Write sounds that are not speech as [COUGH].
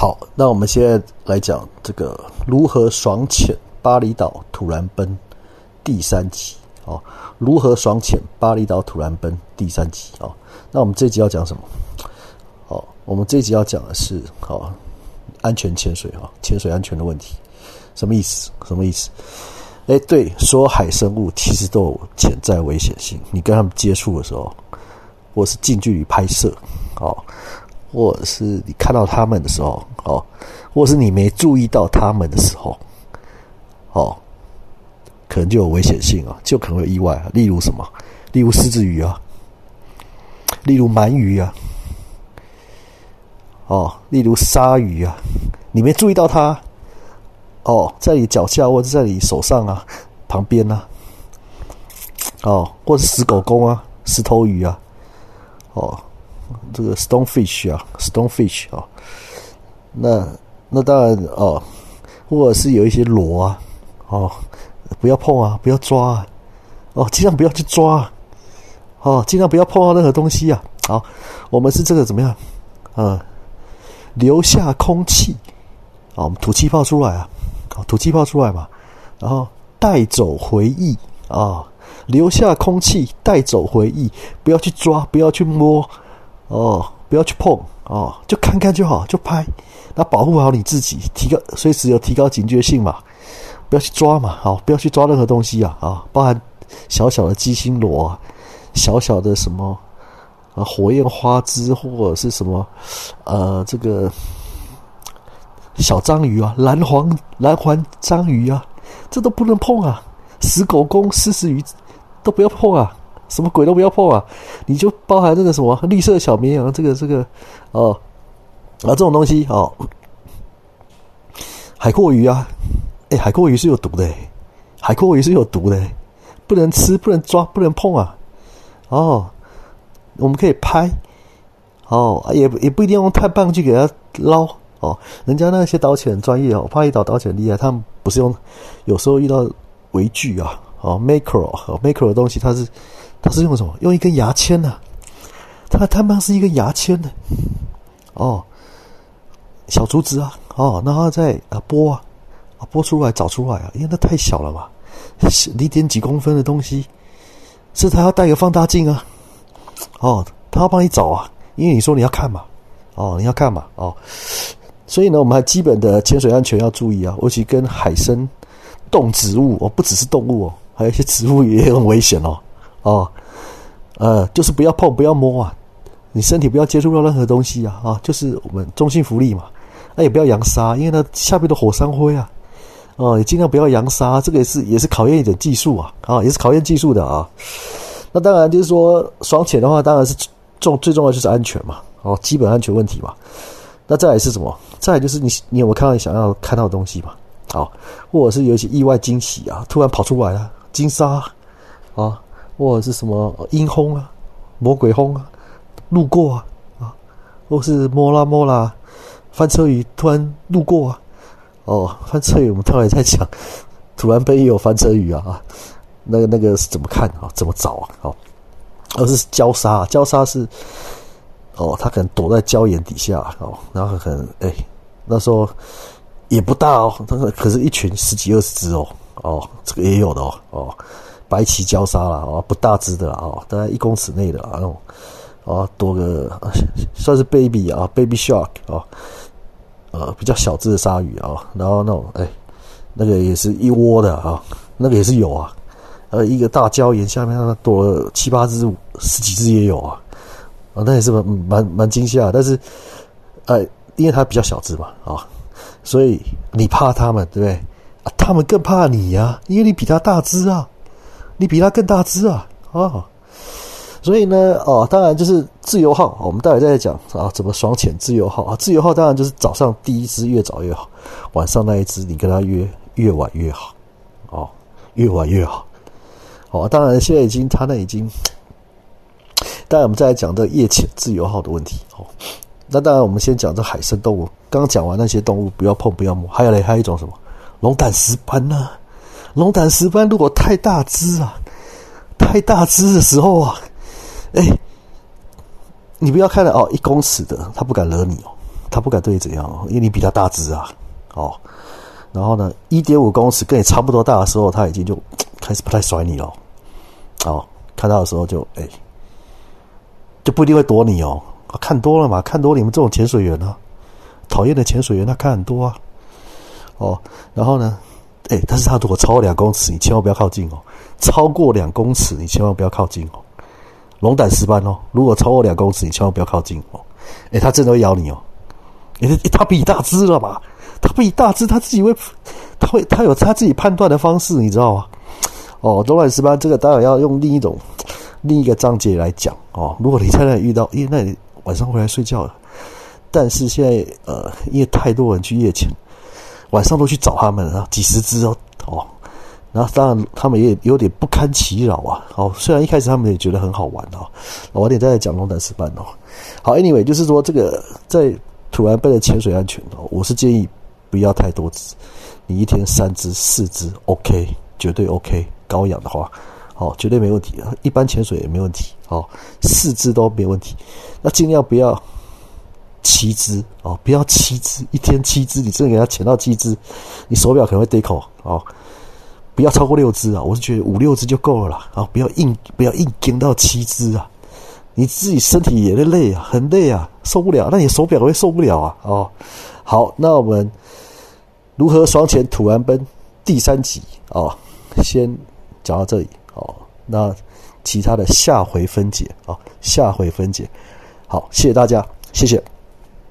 好，那我们现在来讲这个如何爽潜巴厘岛土兰奔第三集哦。如何爽潜巴厘岛土兰奔第三集哦。那我们这集要讲什么？哦，我们这集要讲的是哦，安全潜水啊，潜水安全的问题。什么意思？什么意思？哎，对，所有海生物其实都有潜在危险性。你跟他们接触的时候，或是近距离拍摄，哦。或者是你看到他们的时候，哦，或是你没注意到他们的时候，哦，可能就有危险性啊，就可能会意外啊。例如什么？例如狮子鱼啊，例如鳗鱼啊，哦，例如鲨鱼啊，你没注意到它，哦，在你脚下或者在你手上啊，旁边啊，哦，或是死狗公啊，石头鱼啊，哦。这个 stonefish 啊，stonefish 啊，那那当然哦，或者是有一些螺啊，哦，不要碰啊，不要抓啊，哦，尽量不要去抓，啊哦，尽量不要碰到任何东西啊。好，我们是这个怎么样？啊，留下空气啊，我们吐气泡出来啊，吐气泡出来嘛，然后带走回忆啊，留下空气，带走回忆，不要去抓，不要去摸。哦，不要去碰哦，就看看就好，就拍，那保护好你自己，提高随时有提高警觉性嘛，不要去抓嘛，好，不要去抓任何东西啊，啊，包含小小的鸡心螺，小小的什么啊火焰花枝或者是什么呃这个小章鱼啊，蓝黄蓝环章鱼啊，这都不能碰啊，死狗公、狮子鱼都不要碰啊。什么鬼都不要碰啊！你就包含这个什么绿色小绵羊，这个这个哦啊这种东西哦，海阔鱼啊，哎，海阔鱼是有毒的，海阔鱼是有毒的，不能吃，不能抓，不能碰啊！哦，我们可以拍哦，也也不一定用碳棒去给它捞哦，人家那些导潜专业哦，怕一导导潜厉害，他们不是用，有时候遇到围具啊，哦，macro，macro 的东西，它是。它是用什么？用一根牙签呢？它它妈是一根牙签的，哦，小竹子啊，哦，然后再啊剥啊，啊剥出来找出来啊，因为那太小了嘛，零点几公分的东西，是他要带个放大镜啊，哦，他要帮你找啊，因为你说你要看嘛，哦，你要看嘛，哦，所以呢，我们还基本的潜水安全要注意啊，尤其跟海生动植物哦，不只是动物哦，还有一些植物也很危险哦。哦，呃，就是不要碰，不要摸啊！你身体不要接触到任何东西啊！啊，就是我们中性福利嘛。那也不要扬沙，因为呢下面的火山灰啊。哦，也尽量不要扬沙，这个也是也是考验一点技术啊，啊，也是考验技术的啊。那当然就是说爽潜的话，当然是重最重要就是安全嘛，哦，基本安全问题嘛。那再来是什么？再来就是你你有没有看到你想要看到的东西嘛？好，或者是有一些意外惊喜啊，突然跑出来了金沙啊。或者是什么阴轰啊，魔鬼轰啊，路过啊啊，或是摸啦摸啦，翻车鱼突然路过啊，哦，翻车鱼我们突然在讲，突然被也有翻车鱼啊啊，那个那个是怎么看啊？怎么找啊？哦，而是礁沙，礁沙是哦，它可能躲在礁岩底下哦，然后可能哎，那时候也不大哦，但是可是一群十几二十只哦哦，这个也有的哦哦。白鳍礁鲨啦，哦，不大只的啊，大概一公尺内的啊，那种，啊，多个算是 baby 啊，baby shark 啊，呃，比较小只的鲨鱼啊，然后那种，哎，那个也是一窝的啊，那个也是有啊，呃，一个大礁岩下面那躲七八只、十几只也有啊，啊，那也是蛮蛮蛮惊吓，但是，哎，因为它比较小只嘛，啊，所以你怕它们，对不对？他们更怕你呀，因为你比他大只啊。你比他更大只啊啊！所以呢，哦，当然就是自由号，我们待会再讲啊，怎么双潜自由号啊？自由号当然就是早上第一只越早越好，晚上那一只你跟他约越晚越好，哦，越晚越好。哦，当然现在已经他那已经，当然我们再来讲这夜潜自由号的问题。哦，那当然我们先讲这海生动物，刚讲完那些动物不要碰不要摸，还有嘞，还有一种什么龙胆石斑呢？龙胆石斑如果太大只啊，太大只的时候啊，哎，你不要看了哦，一公尺的，它不敢惹你哦，他不敢对你怎样哦，因为你比他大只啊，哦，然后呢，一点五公尺跟你差不多大的时候，他已经就 [TSK] 开始不太甩你了，哦，看到的时候就哎，就不一定会躲你哦，看多了嘛，看多你们这种潜水员呢，讨厌的潜水员他看很多啊，哦，然后呢，哎，但是他如果超过两公尺，你千万不要靠近哦，超过两公尺，你千万不要靠近哦。龙胆石斑哦，如果超过两公尺，你千万不要靠近哦。哎，它真的会咬你哦。哎，它比你大只了吧？它比你大只，它自己会，它会，它有它自己判断的方式，你知道吗？哦，龙胆石斑这个当然要用另一种另一个章节来讲哦。如果你在那里遇到，因为那里晚上回来睡觉了，但是现在呃，因为太多人去夜潜，晚上都去找他们啊，几十只哦哦。然后当然，他们也有点不堪其扰啊。哦，虽然一开始他们也觉得很好玩哦。晚点再讲龙胆石斑哦。好，Anyway，就是说这个在土兰贝的潜水安全哦，我是建议不要太多只，你一天三只、四只，OK，绝对 OK。高氧的话，好，绝对没问题。一般潜水也没问题。哦，四只都没问题。那尽量不要七只哦，不要七只，一天七只，你真的给它潜到七只，你手表可能会 d 口哦。不要超过六只啊！我是觉得五六只就够了啦。啊，不要硬不要硬跟到七只啊！你自己身体也会累啊，很累啊，受不了。那你手表会受不了啊！哦，好，那我们如何双潜土安奔第三集啊，先讲到这里哦。那其他的下回分解啊，下回分解。好，谢谢大家，谢谢。